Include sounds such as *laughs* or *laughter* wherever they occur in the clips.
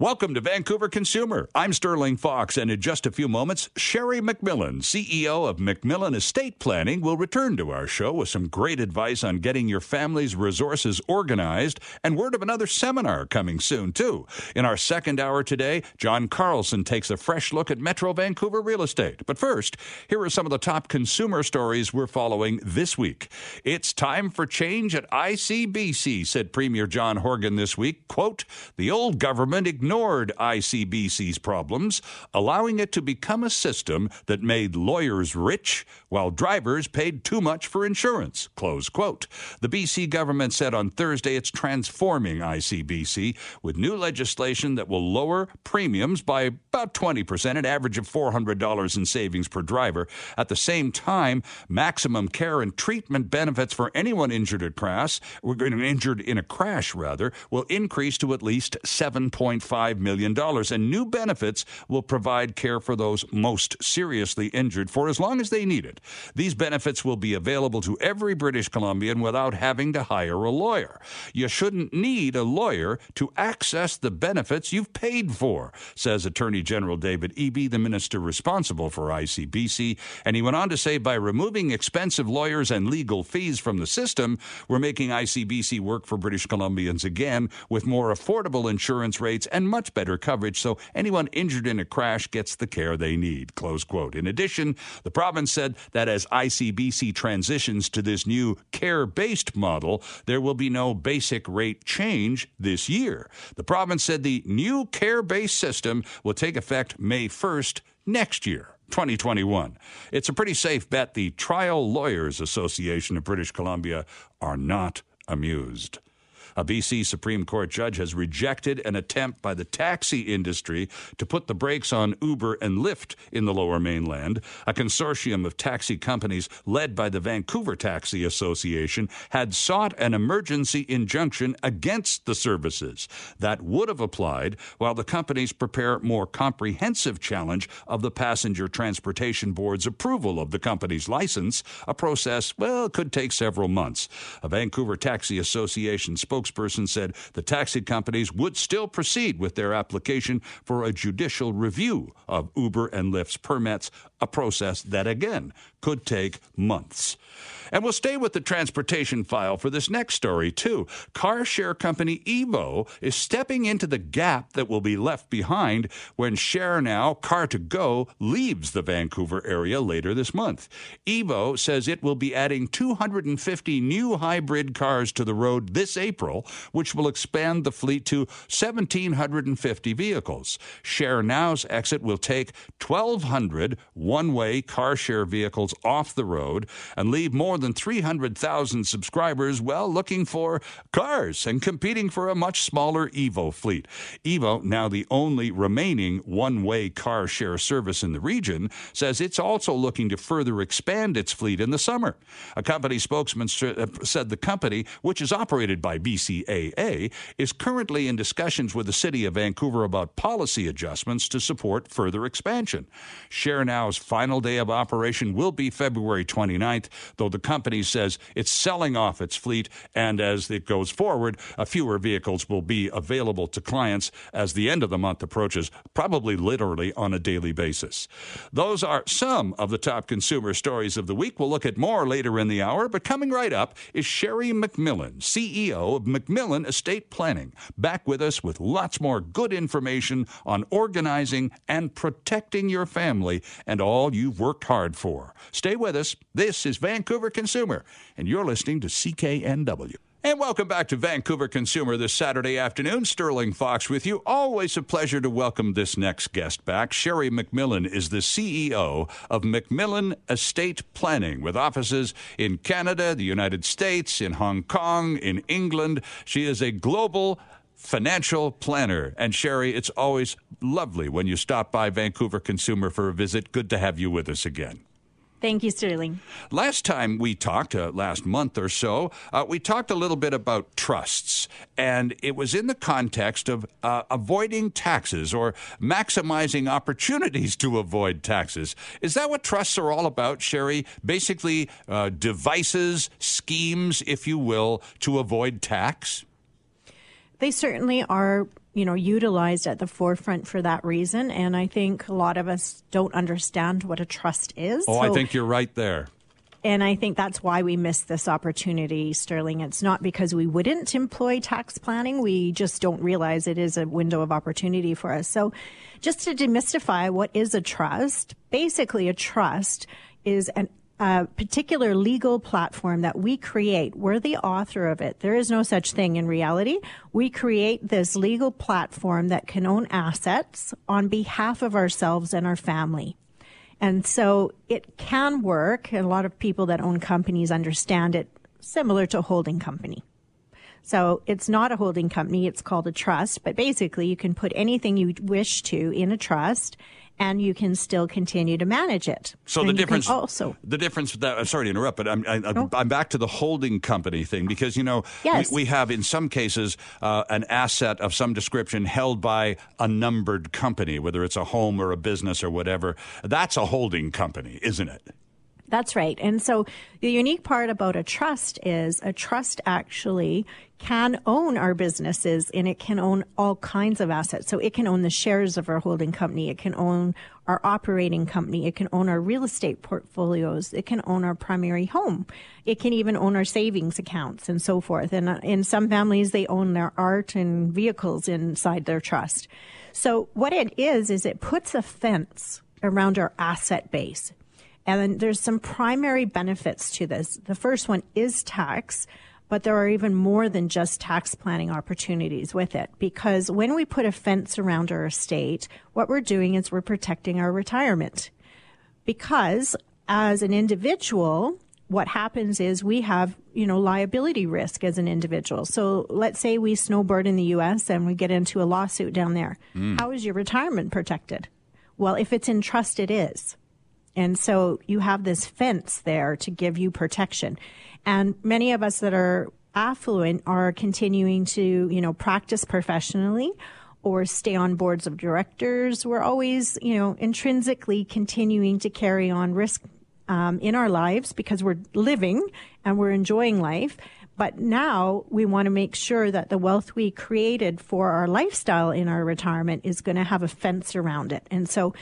Welcome to Vancouver Consumer. I'm Sterling Fox, and in just a few moments, Sherry McMillan, CEO of McMillan Estate Planning, will return to our show with some great advice on getting your family's resources organized and word of another seminar coming soon, too. In our second hour today, John Carlson takes a fresh look at Metro Vancouver real estate. But first, here are some of the top consumer stories we're following this week. It's time for change at ICBC, said Premier John Horgan this week. Quote, the old government ignored ICBC's problems, allowing it to become a system that made lawyers rich while drivers paid too much for insurance. Close quote. The BC government said on Thursday it's transforming ICBC with new legislation that will lower premiums by about 20%, an average of $400 in savings per driver. At the same time, maximum care and treatment benefits for anyone injured at crash, injured in a crash rather, will increase to at least 7.5 $5 million, and new benefits will provide care for those most seriously injured for as long as they need it. These benefits will be available to every British Columbian without having to hire a lawyer. You shouldn't need a lawyer to access the benefits you've paid for, says Attorney General David Eby, the minister responsible for ICBC. And he went on to say by removing expensive lawyers and legal fees from the system, we're making ICBC work for British Columbians again with more affordable insurance rates and and much better coverage so anyone injured in a crash gets the care they need. Close quote. In addition, the province said that as ICBC transitions to this new care based model, there will be no basic rate change this year. The province said the new care based system will take effect May 1st next year. 2021. It's a pretty safe bet the Trial Lawyers Association of British Columbia are not amused. A BC Supreme Court judge has rejected an attempt by the taxi industry to put the brakes on Uber and Lyft in the lower mainland. A consortium of taxi companies led by the Vancouver Taxi Association had sought an emergency injunction against the services. That would have applied while the companies prepare more comprehensive challenge of the Passenger Transportation Board's approval of the company's license, a process, well, could take several months. A Vancouver Taxi Association spokesman spokesperson said the taxi companies would still proceed with their application for a judicial review of Uber and Lyft's permits, a process that again could take months. And we'll stay with the transportation file for this next story, too. Car share company Evo is stepping into the gap that will be left behind when Share Now car2go leaves the Vancouver area later this month. Evo says it will be adding 250 new hybrid cars to the road this April, which will expand the fleet to 1,750 vehicles. Share Now's exit will take 1,200 one way car share vehicles off the road and leave more than 300,000 subscribers, well, looking for cars and competing for a much smaller Evo fleet. Evo, now the only remaining one way car share service in the region, says it's also looking to further expand its fleet in the summer. A company spokesman uh, said the company, which is operated by BCAA, is currently in discussions with the city of Vancouver about policy adjustments to support further expansion. Share Now's final day of operation will be February 29th, though the company says it's selling off its fleet, and as it goes forward, a fewer vehicles will be available to clients as the end of the month approaches, probably literally on a daily basis. Those are some of the top consumer stories of the week. We'll look at more later in the hour, but coming right up is Sherry McMillan, CEO of McMillan Estate Planning, back with us with lots more good information on organizing and protecting your family and all you've worked hard for. Stay with us. This is Vancouver Consumer, and you're listening to CKNW. And welcome back to Vancouver Consumer this Saturday afternoon. Sterling Fox with you. Always a pleasure to welcome this next guest back. Sherry McMillan is the CEO of McMillan Estate Planning with offices in Canada, the United States, in Hong Kong, in England. She is a global financial planner. And Sherry, it's always lovely when you stop by Vancouver Consumer for a visit. Good to have you with us again. Thank you, Sterling. Last time we talked, uh, last month or so, uh, we talked a little bit about trusts, and it was in the context of uh, avoiding taxes or maximizing opportunities to avoid taxes. Is that what trusts are all about, Sherry? Basically, uh, devices, schemes, if you will, to avoid tax? They certainly are you know, utilized at the forefront for that reason. And I think a lot of us don't understand what a trust is. Oh, so, I think you're right there. And I think that's why we missed this opportunity, Sterling. It's not because we wouldn't employ tax planning. We just don't realize it is a window of opportunity for us. So just to demystify what is a trust, basically a trust is an a particular legal platform that we create. We're the author of it. There is no such thing in reality. We create this legal platform that can own assets on behalf of ourselves and our family. And so it can work. And a lot of people that own companies understand it similar to a holding company. So it's not a holding company. It's called a trust, but basically you can put anything you wish to in a trust and you can still continue to manage it. So and the difference, also the difference. That, sorry to interrupt, but I'm, I'm, oh. I'm, back to the holding company thing because you know yes. we, we, have in some cases uh, an asset of some description held by a numbered company, whether it's a home or a business or whatever. That's a holding company, isn't it? That's right. And so the unique part about a trust is a trust actually can own our businesses and it can own all kinds of assets. So it can own the shares of our holding company. It can own our operating company. It can own our real estate portfolios. It can own our primary home. It can even own our savings accounts and so forth. And uh, in some families, they own their art and vehicles inside their trust. So what it is, is it puts a fence around our asset base. And there's some primary benefits to this. The first one is tax, but there are even more than just tax planning opportunities with it. Because when we put a fence around our estate, what we're doing is we're protecting our retirement. Because as an individual, what happens is we have, you know, liability risk as an individual. So let's say we snowboard in the US and we get into a lawsuit down there. Mm. How is your retirement protected? Well, if it's in trust, it is. And so you have this fence there to give you protection. And many of us that are affluent are continuing to, you know, practice professionally or stay on boards of directors. We're always, you know, intrinsically continuing to carry on risk um, in our lives because we're living and we're enjoying life. But now we want to make sure that the wealth we created for our lifestyle in our retirement is going to have a fence around it. And so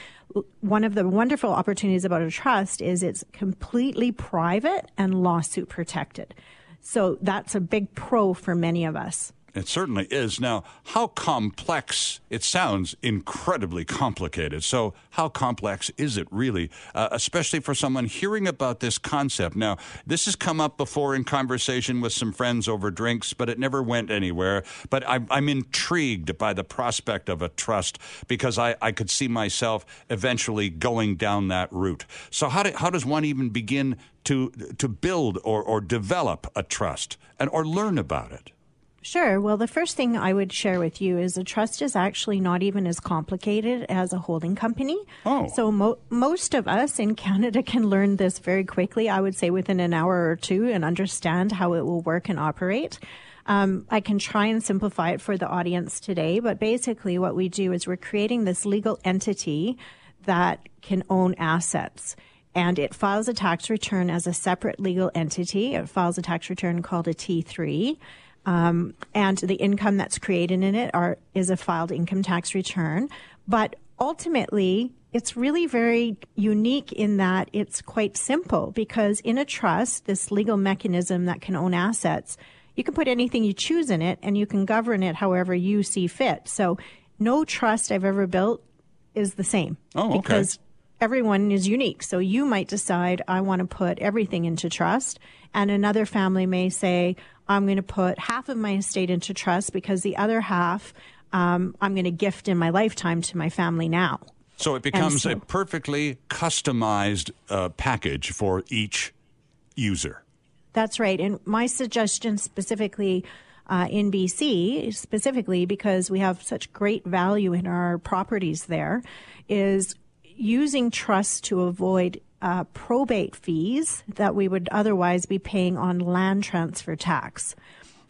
one of the wonderful opportunities about a trust is it's completely private and lawsuit protected. So that's a big pro for many of us. It certainly is. Now, how complex? It sounds incredibly complicated. So, how complex is it really, uh, especially for someone hearing about this concept? Now, this has come up before in conversation with some friends over drinks, but it never went anywhere. But I'm, I'm intrigued by the prospect of a trust because I, I could see myself eventually going down that route. So, how, do, how does one even begin to, to build or, or develop a trust and, or learn about it? Sure. Well, the first thing I would share with you is a trust is actually not even as complicated as a holding company. Oh. So mo- most of us in Canada *laughs* can learn this very quickly, I would say within an hour or two, and understand how it will work and operate. Um, I can try and simplify it for the audience today, but basically what we do is we're creating this legal entity that can own assets and it files a tax return as a separate legal entity. It files a tax return called a T3 um, and the income that's created in it are, is a filed income tax return. But ultimately, it's really very unique in that it's quite simple because in a trust, this legal mechanism that can own assets, you can put anything you choose in it and you can govern it however you see fit. So no trust I've ever built is the same. Oh, okay. Because everyone is unique. So you might decide, I want to put everything into trust. And another family may say, I'm going to put half of my estate into trust because the other half um, I'm going to gift in my lifetime to my family now. So it becomes so, a perfectly customized uh, package for each user. That's right. And my suggestion specifically uh, in BC, specifically because we have such great value in our properties there, is using trust to avoid uh, probate fees that we would otherwise be paying on land transfer tax.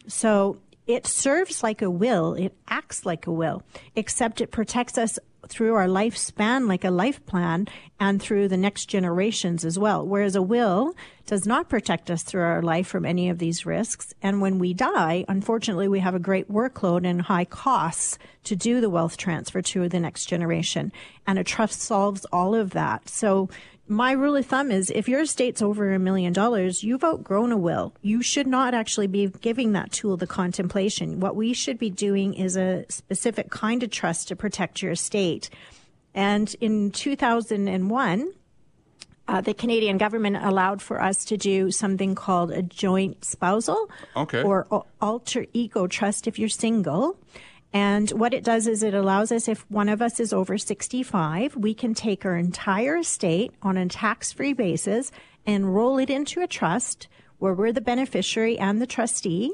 So it serves like a will, it acts like a will, except it protects us through our lifespan like a life plan and through the next generations as well. Whereas a will does not protect us through our life from any of these risks. And when we die, unfortunately, we have a great workload and high costs to do the wealth transfer to the next generation. And a trust solves all of that. So my rule of thumb is if your estate's over a million dollars, you've outgrown a will. You should not actually be giving that tool the contemplation. What we should be doing is a specific kind of trust to protect your estate. And in 2001, uh, the Canadian government allowed for us to do something called a joint spousal okay. or alter ego trust if you're single. And what it does is it allows us, if one of us is over 65, we can take our entire estate on a tax free basis and roll it into a trust where we're the beneficiary and the trustee.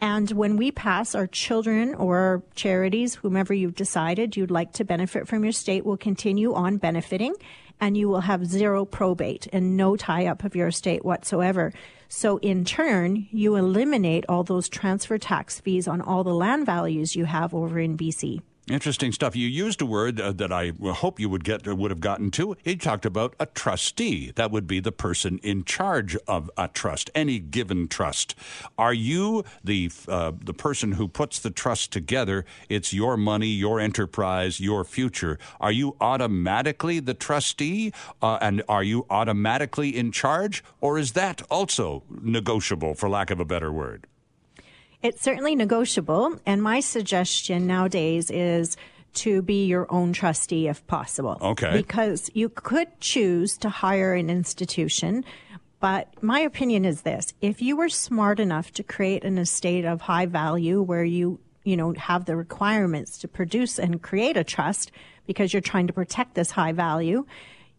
And when we pass, our children or charities, whomever you've decided you'd like to benefit from your estate, will continue on benefiting and you will have zero probate and no tie up of your estate whatsoever. So in turn, you eliminate all those transfer tax fees on all the land values you have over in BC. Interesting stuff. You used a word uh, that I hope you would get uh, would have gotten to. You talked about a trustee. That would be the person in charge of a trust, any given trust. Are you the uh, the person who puts the trust together? It's your money, your enterprise, your future. Are you automatically the trustee, uh, and are you automatically in charge, or is that also negotiable, for lack of a better word? It's certainly negotiable. And my suggestion nowadays is to be your own trustee if possible. Okay. Because you could choose to hire an institution. But my opinion is this if you were smart enough to create an estate of high value where you, you know, have the requirements to produce and create a trust because you're trying to protect this high value,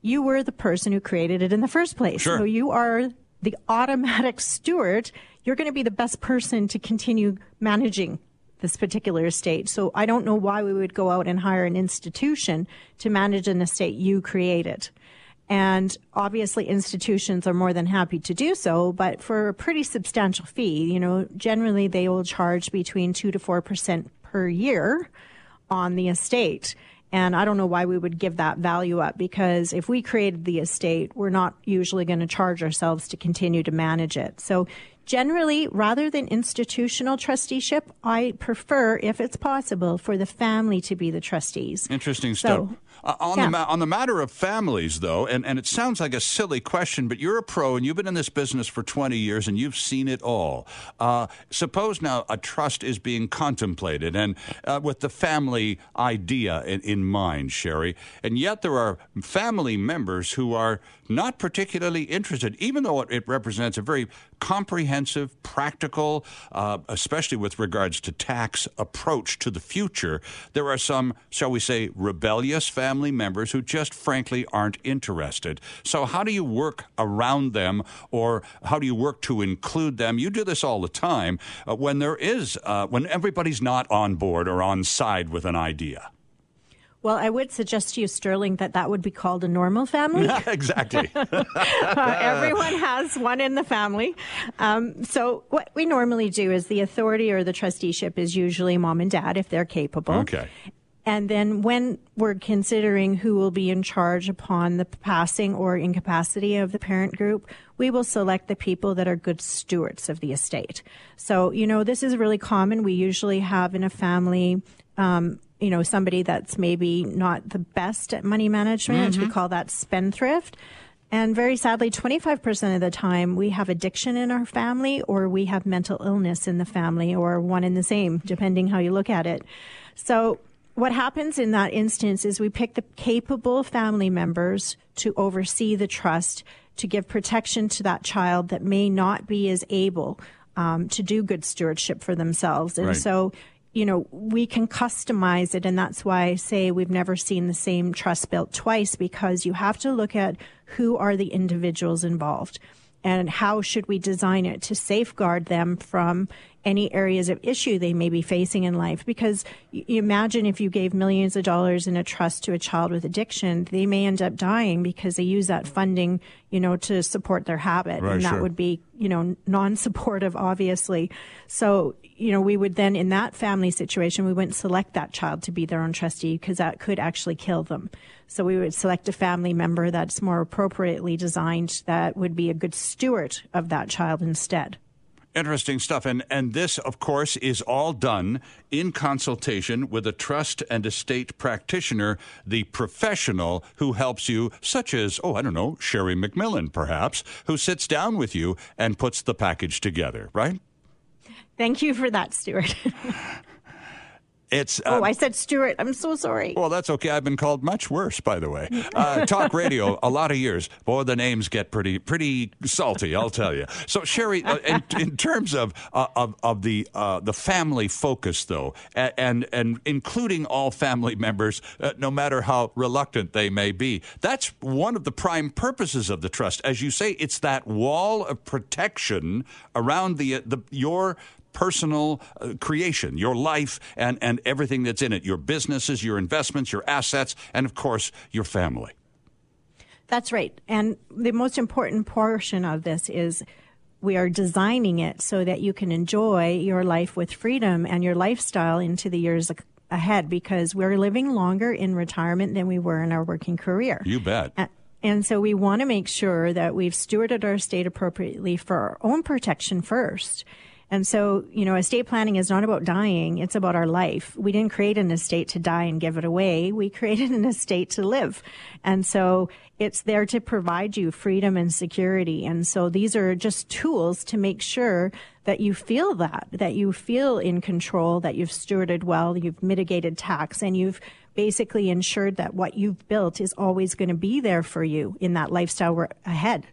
you were the person who created it in the first place. Sure. So you are the automatic *laughs* steward you're going to be the best person to continue managing this particular estate. So I don't know why we would go out and hire an institution to manage an estate you created. And obviously institutions are more than happy to do so, but for a pretty substantial fee, you know, generally they will charge between two to 4% per year on the estate. And I don't know why we would give that value up because if we created the estate, we're not usually going to charge ourselves to continue to manage it. So Generally, rather than institutional trusteeship, I prefer, if it's possible, for the family to be the trustees. Interesting stuff. So, uh, on, yeah. the ma- on the matter of families, though, and, and it sounds like a silly question, but you're a pro and you've been in this business for 20 years and you've seen it all. Uh, suppose now a trust is being contemplated and uh, with the family idea in, in mind, Sherry, and yet there are family members who are not particularly interested, even though it represents a very comprehensive, practical, uh, especially with regards to tax approach to the future. There are some, shall we say, rebellious family members who just frankly aren't interested. So, how do you work around them, or how do you work to include them? You do this all the time uh, when there is, uh, when everybody's not on board or on side with an idea. Well, I would suggest to you, Sterling, that that would be called a normal family. *laughs* exactly. *laughs* uh, everyone has one in the family. Um, so, what we normally do is the authority or the trusteeship is usually mom and dad if they're capable. Okay. And then when we're considering who will be in charge upon the passing or incapacity of the parent group, we will select the people that are good stewards of the estate. So, you know, this is really common. We usually have in a family um, you know, somebody that's maybe not the best at money management. Mm-hmm. We call that spendthrift. And very sadly, 25% of the time we have addiction in our family or we have mental illness in the family or one in the same, depending how you look at it. So what happens in that instance is we pick the capable family members to oversee the trust to give protection to that child that may not be as able um, to do good stewardship for themselves. And right. so you know, we can customize it. And that's why I say we've never seen the same trust built twice because you have to look at who are the individuals involved and how should we design it to safeguard them from any areas of issue they may be facing in life. Because you imagine if you gave millions of dollars in a trust to a child with addiction, they may end up dying because they use that funding, you know, to support their habit. Right, and that sure. would be, you know, non-supportive, obviously. So, you know, we would then, in that family situation, we wouldn't select that child to be their own trustee because that could actually kill them. So we would select a family member that's more appropriately designed that would be a good steward of that child instead. Interesting stuff. And, and this, of course, is all done in consultation with a trust and estate practitioner, the professional who helps you, such as, oh, I don't know, Sherry McMillan, perhaps, who sits down with you and puts the package together, right? Thank you for that, Stuart. *laughs* It's uh, oh, I said Stuart. I'm so sorry. Well, that's okay. I've been called much worse, by the way. Uh, talk radio, a lot of years. Boy, the names get pretty pretty salty. I'll tell you. So, Sherry, uh, in, in, terms of uh, of, of the uh, the family focus, though, and and including all family members, uh, no matter how reluctant they may be, that's one of the prime purposes of the trust. As you say, it's that wall of protection around the the your personal uh, creation, your life and, and everything that's in it, your businesses, your investments, your assets, and of course, your family. That's right. And the most important portion of this is we are designing it so that you can enjoy your life with freedom and your lifestyle into the years ahead because we're living longer in retirement than we were in our working career. You bet. And, and so we want to make sure that we've stewarded our estate appropriately for our own protection first and so, you know, estate planning is not about dying. It's about our life. We didn't create an estate to die and give it away. We *laughs* created an estate to live. And so it's there to provide you freedom and security. And so these are just tools to make sure that you feel that, that you feel in control, that you've stewarded well, you've mitigated tax, and you've basically ensured that what you've built is always going to be there for you in that lifestyle we're ahead.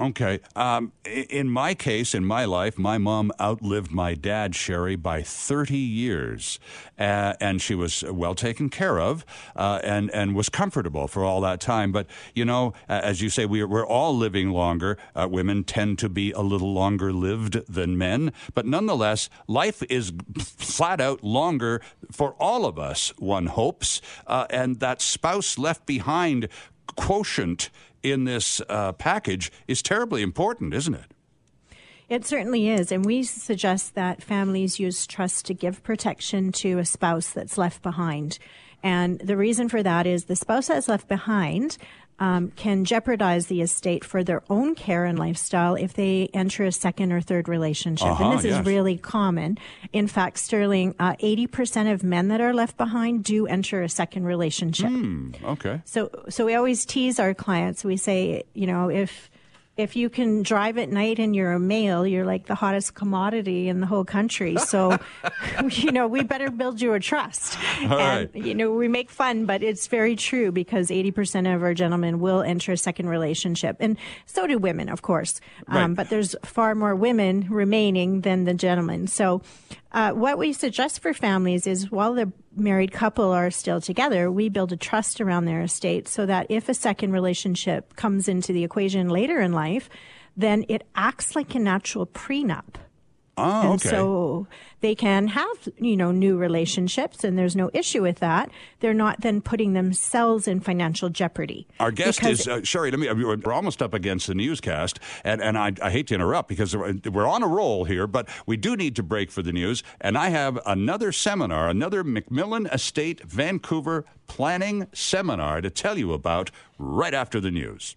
Okay. Um, in my case, in my life, my mom outlived my dad, Sherry, by 30 years. Uh, and she was well taken care of uh, and, and was comfortable for all that time. But, you know, as you say, we're, we're all living longer. Uh, women tend to be a little longer lived than men. But nonetheless, life is flat out longer for all of us, one hopes. Uh, and that spouse left behind quotient in this uh, package is terribly important, isn't it? It certainly is. And we suggest that families use trust to give protection to a spouse that's left behind. And the reason for that is the spouse that's left behind um, can jeopardize the estate for their own care and lifestyle if they enter a second or third relationship. Uh-huh, and this yes. is really common. In fact, Sterling, uh, 80% of men that are left behind do enter a second relationship. Mm, okay. So, so we always tease our clients. We say, you know, if if you can drive at night and you're a male, you're like the hottest commodity in the whole country. *laughs* So, you know, we better build you a trust. All and, right. you know, we make fun, but it's very true because 80% of our gentlemen will enter a second relationship. And so do women, of course. Right. Um, but there's far more women remaining than the gentlemen. So, uh, what we suggest for families is while the married couple are still together, we build a trust around their estate so that if a second relationship comes into the equation later in life, then it acts like a natural prenup. Oh, And okay. so they can have, you know, new relationships and there's no issue with that. They're not then putting themselves in financial jeopardy. Our guest is uh, Sherry. Let me. We're almost up against the newscast, and and I, I hate to interrupt because we're on a roll here, but we do need to break for the news. And I have another seminar, another McMillan Estate Vancouver planning seminar to tell you about right after the news.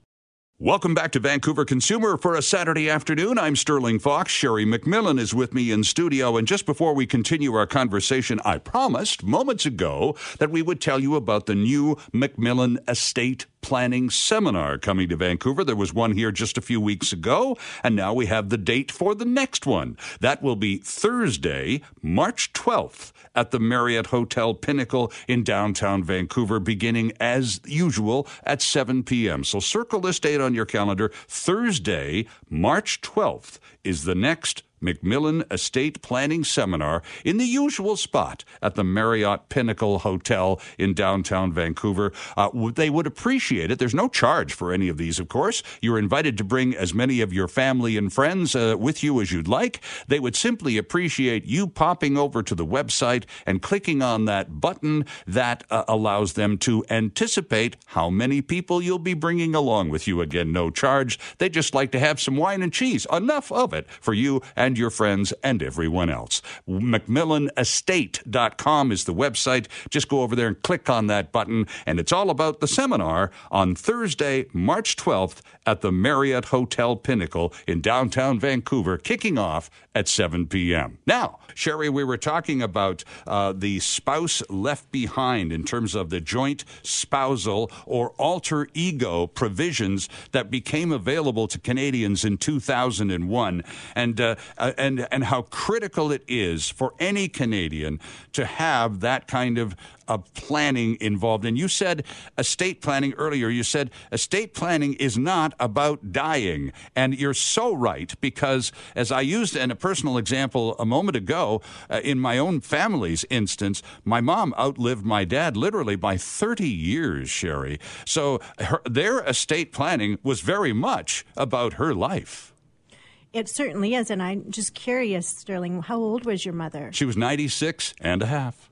Welcome back to Vancouver Consumer for a Saturday afternoon. I'm Sterling Fox. Sherry McMillan is with me in studio. And just before we continue our conversation, I promised moments ago that we would tell you about the new McMillan Estate Planning Seminar coming to Vancouver. There was one here just a few weeks ago, and now we have the date for the next one. That will be Thursday, March 12th at the Marriott Hotel Pinnacle in downtown Vancouver, beginning as usual at 7 p.m. So circle this date on your calendar. Thursday, March 12th is the next McMillan Estate Planning Seminar in the usual spot at the Marriott Pinnacle Hotel in downtown Vancouver. Uh, they would appreciate it. There's no charge for any of these, of course. You're invited to bring as many of your family and friends uh, with you as you'd like. They would simply appreciate you popping over to the website and clicking on that button that uh, allows them to anticipate how many people you'll be bringing along with you. Again, no charge. They just like to have some wine and cheese, enough of it for you and your friends and everyone else. McMillanestate.com is the website. Just go over there and click on that button, and it's all about the seminar on Thursday, March 12th at the Marriott Hotel Pinnacle in downtown Vancouver, kicking off at 7 p.m. Now, Sherry, we were talking about uh, the spouse left behind in terms of the joint spousal or alter ego provisions that became available to Canadians in 2001, and uh, uh, and and how critical it is for any Canadian to have that kind of of planning involved. And you said estate planning earlier. You said estate planning is not about dying. And you're so right because, as I used in a personal example a moment ago, uh, in my own family's instance, my mom outlived my dad literally by 30 years, Sherry. So her, their estate planning was very much about her life. It certainly is. And I'm just curious, Sterling, how old was your mother? She was 96 and a half.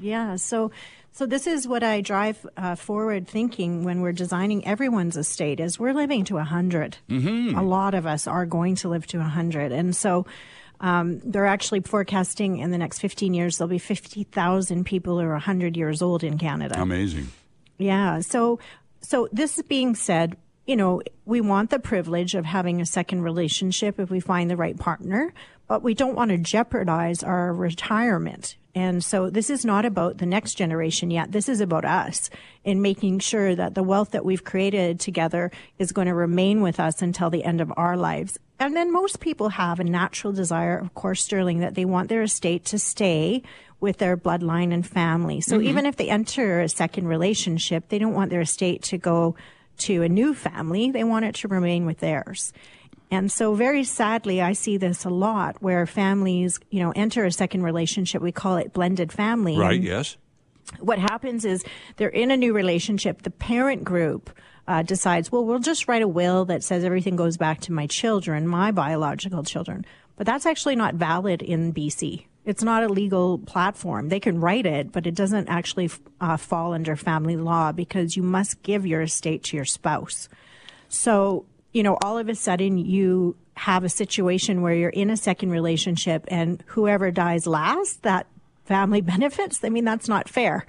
Yeah. So, so this is what I drive uh, forward thinking when we're designing everyone's estate is we're living to 100. Mm-hmm. A lot of us are going to live to 100. And so um, they're actually forecasting in the next 15 years there'll be 50,000 people who are 100 years old in Canada. Amazing. Yeah. So, so this being said, you know, we want the privilege of having a second relationship if we find the right partner, but we don't want to jeopardize our retirement. And so this is not about the next generation yet. This is about us in making sure that the wealth that we've created together is going to remain with us until the end of our lives. And then most people have a natural desire, of course, Sterling, that they want their estate to stay with their bloodline and family. So mm-hmm. even if they enter a second relationship, they don't want their estate to go to a new family. They want it to remain with theirs. And so very sadly, I see this a lot where families, you know, enter a second relationship. We call it blended family. Right. yes. What happens is they're in a new relationship. The parent group uh, decides, well, we'll just write a will that says everything goes back to my children, my biological children. But that's actually not valid in BC. It's not a legal platform. They can write it, but it doesn't actually uh, fall under family law because you must give your estate to your spouse. So, you know, all of a sudden you have a situation where you're in a second relationship and whoever dies last, that family *laughs* benefits. I mean, that's not fair.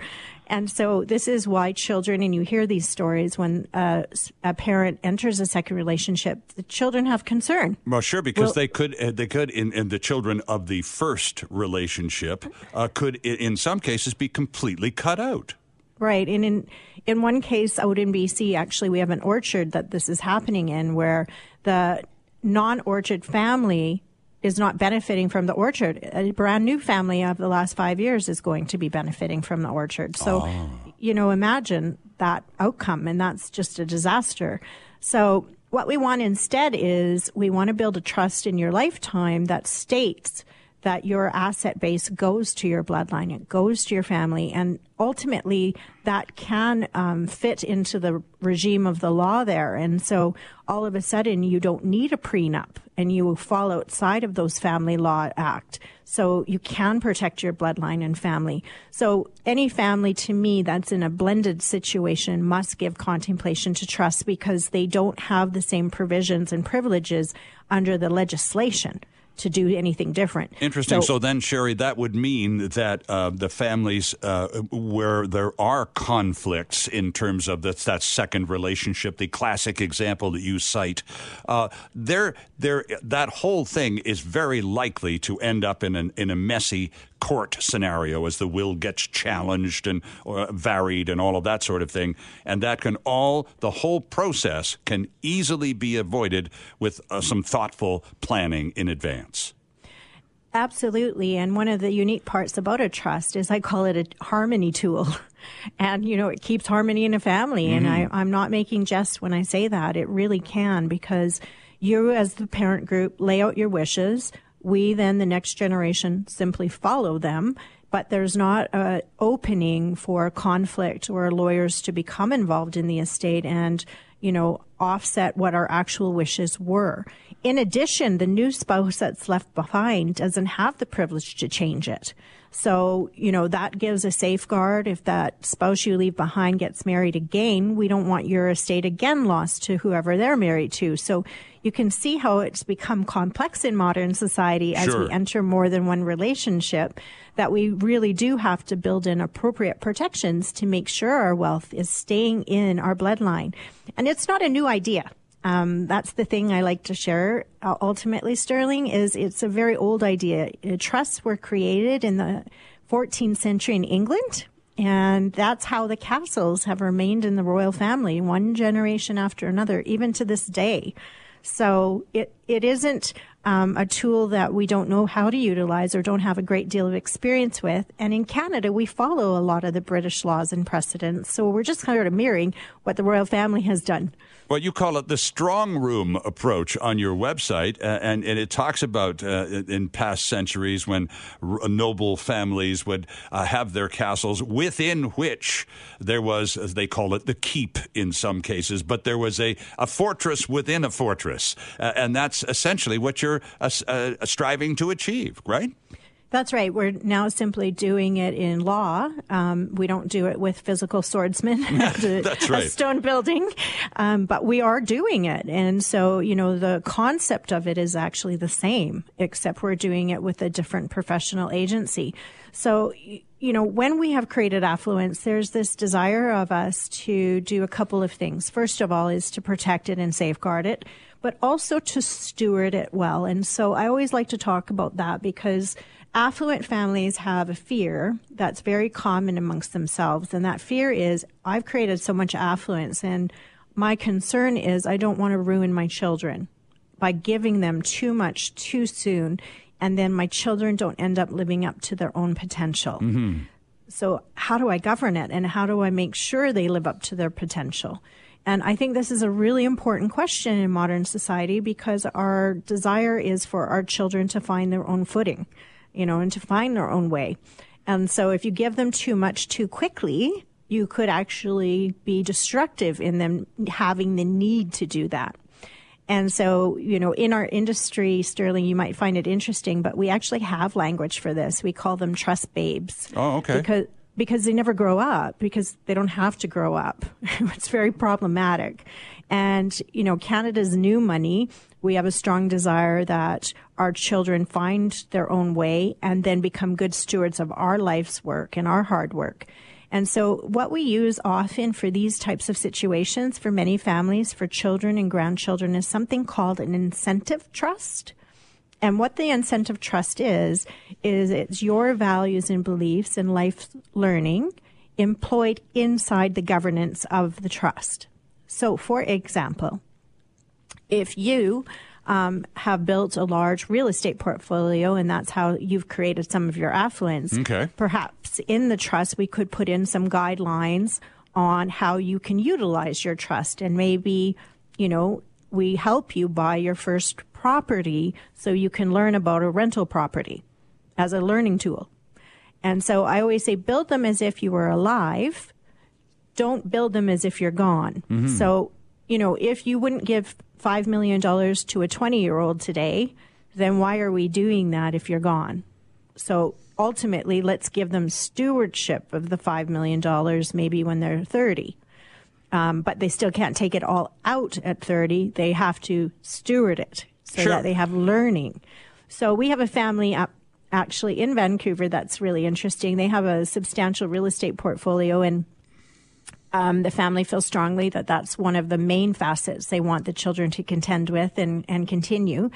And so this is why children, and you hear these stories when uh, a parent enters a second relationship, the children have concern. Well, sure, because well, they could, uh, they could, in, in, the children of the first relationship, uh, could in some cases be completely cut out. Right, and in in one case out in BC, actually, we have an orchard that this is happening in, where the non-orchard family is not benefiting from the orchard. A brand new family of the last five years is going to be benefiting from the orchard. So, oh. you know, imagine that outcome, and that's just a disaster. So, what we want instead is we want to build a trust in your lifetime that states that your asset base goes to your bloodline, it goes to your family, and ultimately that can um, fit into the regime of the law there. And so all of a sudden you don't need a prenup and you fall outside of those family law act. So you can protect your bloodline and family. So any family to me that's in a blended situation must give contemplation to trust because they don't have the same provisions and privileges under the legislation to do anything different. Interesting. So, so then, Sherry, that would mean that uh, the families uh, where there are conflicts in terms of that second relationship, the classic example that you cite, uh, there, there, that whole thing is very likely to end up in an, in a messy court scenario as the will gets challenged and varied and all of that sort of thing. And that can all, the whole process can easily be avoided with uh, some thoughtful planning in advance. Absolutely. And one of the unique parts about a trust is I call it a harmony tool. *laughs* And, you know, it keeps harmony in a family. Mm-hmm. And I, I'm not making jest when I say that. It really can because you, as the parent group, lay out your wishes We then, the next generation, simply follow them but there's not an opening for conflict or lawyers to become involved in the estate and, you know, offset what our actual wishes were. In addition, the new spouse that's left behind doesn't have the privilege to change it. So, you know, that gives a safeguard. If that spouse you leave behind gets married again, we don't want your estate again lost to whoever they're married to. So you can see how it's become complex in modern society as Sure. we enter more than one relationship that we really do have to build in appropriate protections to make sure our wealth is staying in our bloodline. And it's not a new idea. Um, that's the thing I like to share. Uh, ultimately, Sterling is it's a very old idea. Uh, trusts were created in the 14th century in England, and that's how the castles have remained in the royal family, one generation after another, even to this day. So it it isn't um, a tool that we don't know how to utilize or don't have a great deal of experience with. And in Canada, we follow a lot of the British laws and precedents. So we're just kind of mirroring what the royal family has done. Well, you call it the strong room approach on your website, uh, and, and it talks about uh, in past centuries when r- noble families would uh, have their castles within which there was, as they call it, the keep in some cases, but there was a, a fortress within a fortress. And that's essentially what you're uh, uh, striving to achieve, right? That's right. We're now simply doing it in law. Um, we don't do it with physical swordsmen *laughs* at a, That's a stone building, um, but we are doing it. And so, you know, the concept of it is actually the same, except we're doing it with a different professional agency. So, you know, when we have created affluence, there's this desire of us to do a couple of things. First of all, is to protect it and safeguard it, but also to steward it well. And so I always like to talk about that because affluent families have a fear that's very common amongst themselves. And that fear is, I've created so much affluence and my concern is I don't want to ruin my children by giving them too much too soon. And then my children don't end up living up to their own potential. Mm-hmm. So how do I govern it and how do I make sure they live up to their potential? And I think this is a really important question in modern society because our desire is for our children to find their own footing, you know, and to find their own way. And so if you give them too much too quickly, you could actually be destructive in them having the need to do that. And so, you know, in our industry, Sterling, you might find it interesting, but we actually have language for this. We call them trust babes. Oh, okay. Because because they never grow up because they don't have to grow up. *laughs* it's very problematic. And, you know, Canada's new money, we have a strong desire that our children find their own way and then become good stewards of our life's work and our hard work. And so what we use often for these types of situations for many families, for children and grandchildren is something called an incentive trust. And what the incentive trust is, is it's your values and beliefs and life learning employed inside the governance of the trust. So, for example, if you um, have built a large real estate portfolio and that's how you've created some of your affluence, Okay. perhaps in the trust we could put in some guidelines on how you can utilize your trust and maybe, you know, we help you buy your first property so you can learn about a rental property as a learning tool. And so I always say build them as if you were alive. Don't build them as if you're gone. So, you know, if you wouldn't give $5 million to a 20 year old today, then why are we doing that if you're gone? So ultimately, let's give them stewardship of the $5 million maybe when they're 30. Um, but they still can't take it all out at 30. They have to steward it so Sure. that they have learning. So we have a family up actually in Vancouver that's really interesting. They have a substantial real estate portfolio and um, the family feels strongly that that's one of the main facets they want the children to contend with and, and continue.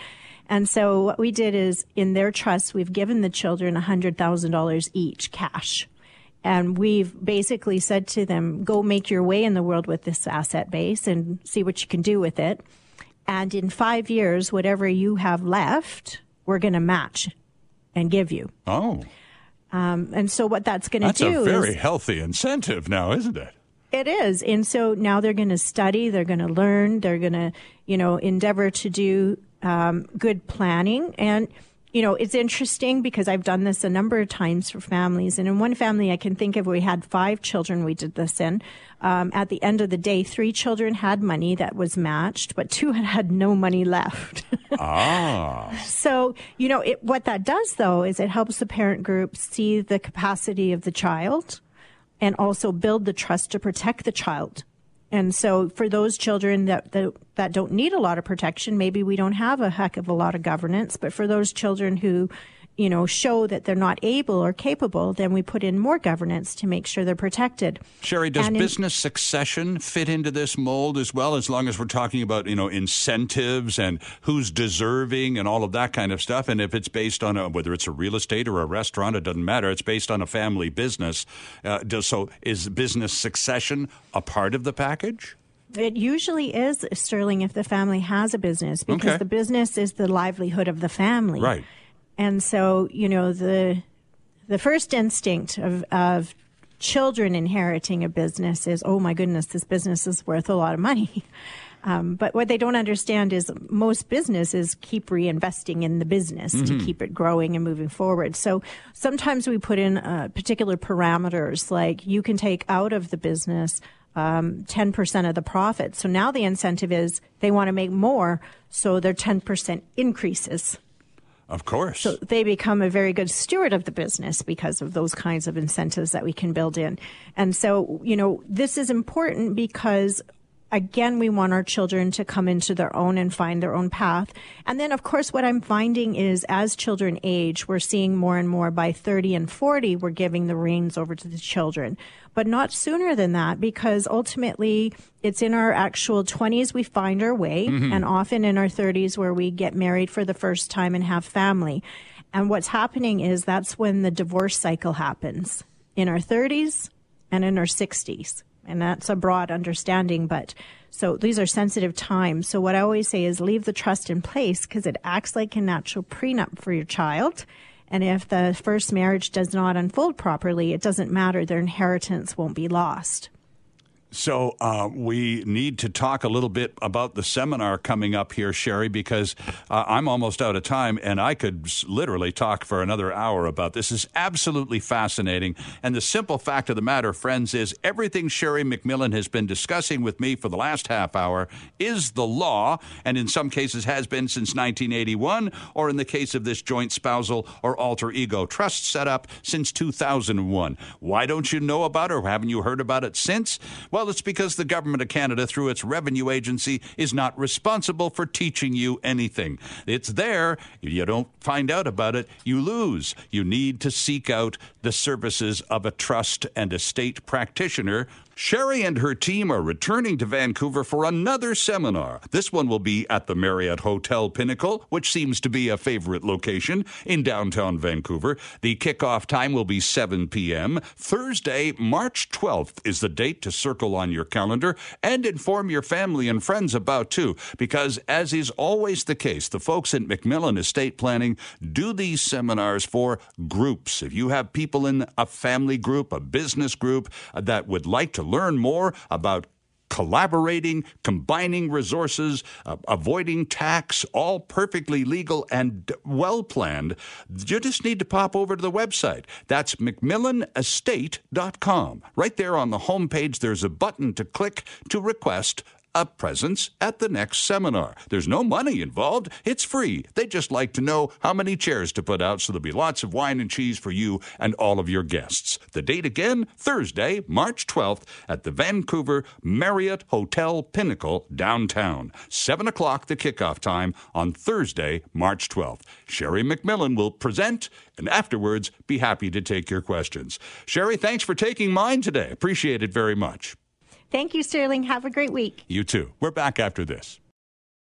And so what we did is in their trust, we've given the children $100,000 each cash. And we've basically said to them, go make your way in the world with this asset base and see what you can do with it. And in five years, whatever you have left, we're going to match and give you. Oh, Um, and so what that's going to do that's a very is healthy incentive now, isn't it? It is. And so now they're going to study, they're going to learn, they're going to, you know, endeavor to do um, good planning. And you know, it's interesting because I've done this a number of times for families. And in one family I can think of, we had five children we did this in. Um, at the end of the day, three children had money that was matched, but two had had no money left. *laughs* ah. So, you know, it, what that does though is it helps the parent group see the capacity of the child and also build the trust to protect the child. And so for those children that, that, that don't need a lot of protection, maybe we don't have a heck of a lot of governance, but for those children who you know, show that they're not able or capable, then we put in more governance to make sure they're protected. Sherry, does business in, succession fit into this mold as well, as long as we're talking about, you know, incentives and who's deserving and all of that kind of stuff? And if it's based on a, whether it's a real estate or a restaurant, it doesn't matter. It's based on a family business. Uh, does, so is business succession a part of the package? It usually is, Sterling, if the family has a business, because okay. the business is the livelihood of the family. Right. And so, you know, the the first instinct of, of children inheriting a business is, oh my goodness, this business is worth a lot of money. *laughs* Um, but what they don't understand is most businesses keep reinvesting in the business mm-hmm. to keep it growing and moving forward. So sometimes we put in uh, particular parameters like you can take out of the business um, 10% of the profit. So now the incentive is they want to make more, so their 10% increases. Of course. So they become a very good steward of the business because of those kinds of incentives that we can build in. And so, you know, this is important because again, we want our children to come into their own and find their own path. And then, of course, what I'm finding is as children age, we're seeing more and more by 30 and 40, we're giving the reins over to the children, but not sooner than that because ultimately it's in our actual 20s we find our way mm-hmm. and often in our 30s where we get married for the first time and have family. And what's happening is that's when the divorce cycle happens in our 30s and in our 60s and that's a broad understanding, but so these are sensitive times. So what I always say is leave the trust in place because it acts like a natural prenup for your child. And if the first marriage does not unfold properly, it doesn't matter. Their inheritance won't be lost. So uh, we need to talk a little bit about the seminar coming up here, Sherry, because uh, I'm almost out of time, and I could literally talk for another hour about this. Is absolutely fascinating, and the simple fact of the matter, friends, is everything Sherry McMillan has been discussing with me for the last half hour is the law, and in some cases has been since 1981, or in the case of this joint spousal or alter ego trust setup since 2001. Why don't you know about it, or haven't you heard about it since? Well. Well, it's because the Government of Canada, through its revenue agency, is not responsible for teaching you anything. It's there. If you don't find out about it, you lose. You need to seek out the services of a trust and estate practitioner Sherry and her team are returning to Vancouver for another seminar. This one will be at the Marriott Hotel Pinnacle, which seems to be a favorite location in downtown Vancouver. The kickoff time will be 7 p.m. Thursday, March 12th is the date to circle on your calendar and inform your family and friends about too, because as is always the case, the folks at McMillan Estate Planning do these seminars for groups. If you have people in a family group, a business group uh, that would like to learn more about collaborating, combining resources, uh, avoiding tax, all perfectly legal and well planned. You just need to pop over to the website. That's McMillanestate.com. Right there on the homepage, there's a button to click to request a presence at the next seminar. There's no money involved. It's free. They just like to know how many chairs to put out so there'll be lots of wine and cheese for you and all of your guests. The date again, Thursday, March 12th at the Vancouver Marriott Hotel Pinnacle downtown. 7 o'clock the kickoff time on Thursday, March 12th. Sherry McMillan will present and afterwards be happy to take your questions. Sherry, thanks for taking mine today. Appreciate it very much. Thank you, Sterling. Have a great week. You too. We're back after this.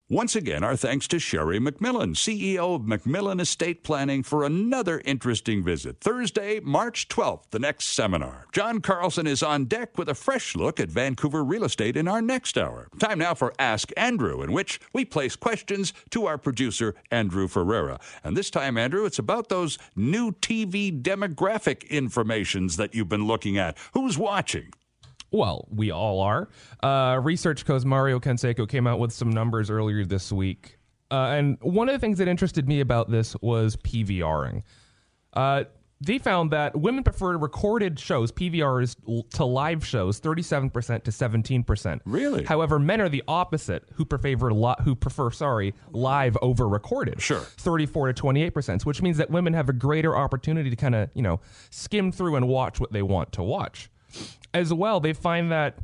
Once again, our thanks to Sherry McMillan, CEO of McMillan Estate Planning, for another interesting visit. Thursday, March 12th, the next seminar. John Carlson is on deck with a fresh look at Vancouver real estate in our next hour. Time now for Ask Andrew, in which we place questions to our producer, Andrew Ferreira. And this time, Andrew, it's about those new TV demographic informations that you've been looking at. Who's watching? Well, we all are. Uh, Research Co. Mario Canseco came out with some numbers earlier this week Uh, and one of the things that interested me about this was PVRing. Uh, they found that women prefer recorded shows, PVRs, to live shows, 37% to 17%. Really? However, men are the opposite, who prefer li- who prefer sorry live over recorded. Sure. 34 to 28%, which means that women have a greater opportunity to kind of you know skim through and watch what they want to watch. As well, they find that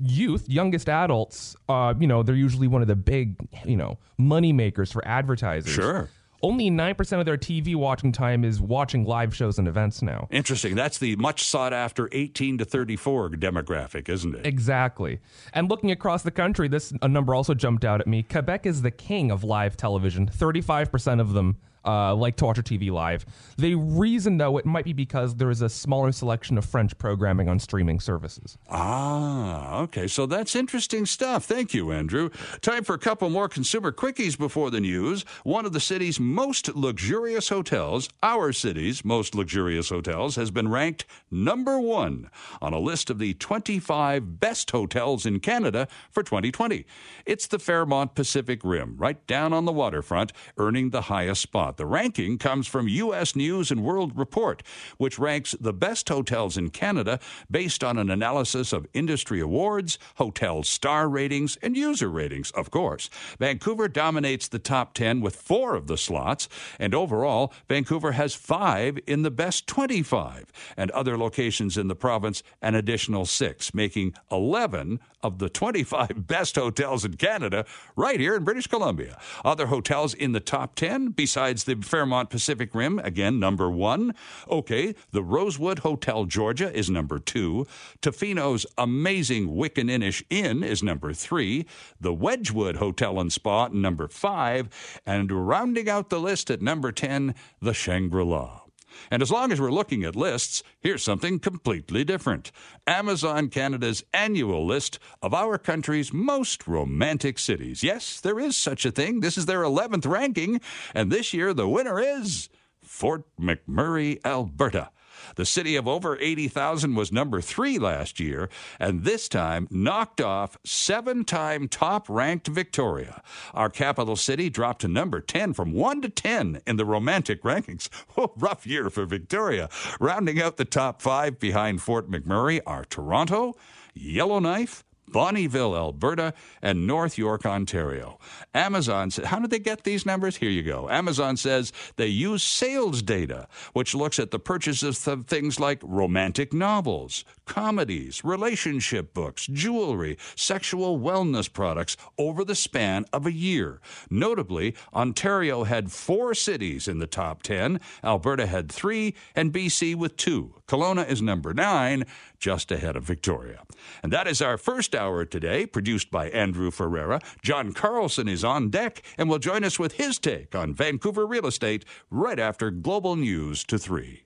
youth, youngest adults, uh, you know, they're usually one of the big, you know, money makers for advertisers. Sure. Only 9% of their TV watching time is watching live shows and events now. Interesting. That's the much sought after 18 to 34 demographic, isn't it? Exactly. And looking across the country, this a number also jumped out at me. Quebec is the king of live television. 35% of them uh, like to watch TV live. They reason, though, it might be because there is a smaller selection of French programming on streaming services. Ah, okay. So that's interesting stuff. Thank you, Andrew. Time for a couple more consumer quickies before the news. One of the city's most luxurious hotels, our city's most luxurious hotels, has been ranked number one on a list of the 25 best hotels in Canada for 2020. It's the Fairmont Pacific Rim, right down on the waterfront, earning the highest spot. The ranking comes from U.S. News and World Report, which ranks the best hotels in Canada based on an analysis of industry awards, hotel star ratings, and user ratings, of course. Vancouver dominates the top 10 with four of the slots, and overall, Vancouver has five in the best 25, and other locations in the province an additional six, making 11 of the 25 *laughs* best hotels in Canada right here in British Columbia. Other hotels in the top 10, besides the Fairmont Pacific Rim, again, number one. Okay, the Rosewood Hotel Georgia is number two. Tofino's amazing Wickaninnish Inn is number three. The Wedgewood Hotel and Spa, number five. And rounding out the list at number 10, the Shangri La. And as long as we're looking at lists, here's something completely different Amazon Canada's annual list of our country's most romantic cities. Yes, there is such a thing. This is their 11th ranking, and this year the winner is Fort McMurray, Alberta. The city of over 80,000 was number three last year, and this time knocked off seven time top ranked Victoria. Our capital city dropped to number 10 from 1 to 10 in the romantic rankings. *laughs* Oh, rough year for Victoria. Rounding out the top five behind Fort McMurray are Toronto, Yellowknife, Bonnyville, Alberta, and North York, Ontario. Amazon said, how did they get these numbers? Here you go. Amazon says they use sales data, which looks at the purchases of things like romantic novels, comedies, relationship books, jewelry, sexual wellness products over the span of a year. Notably, Ontario had four cities in the top 10, Alberta had three, and BC with two. Kelowna is number nine, just ahead of Victoria. And that is our first hour today, produced by Andrew Ferreira. John Carlson is on deck and will join us with his take on Vancouver real estate right after Global News to 3.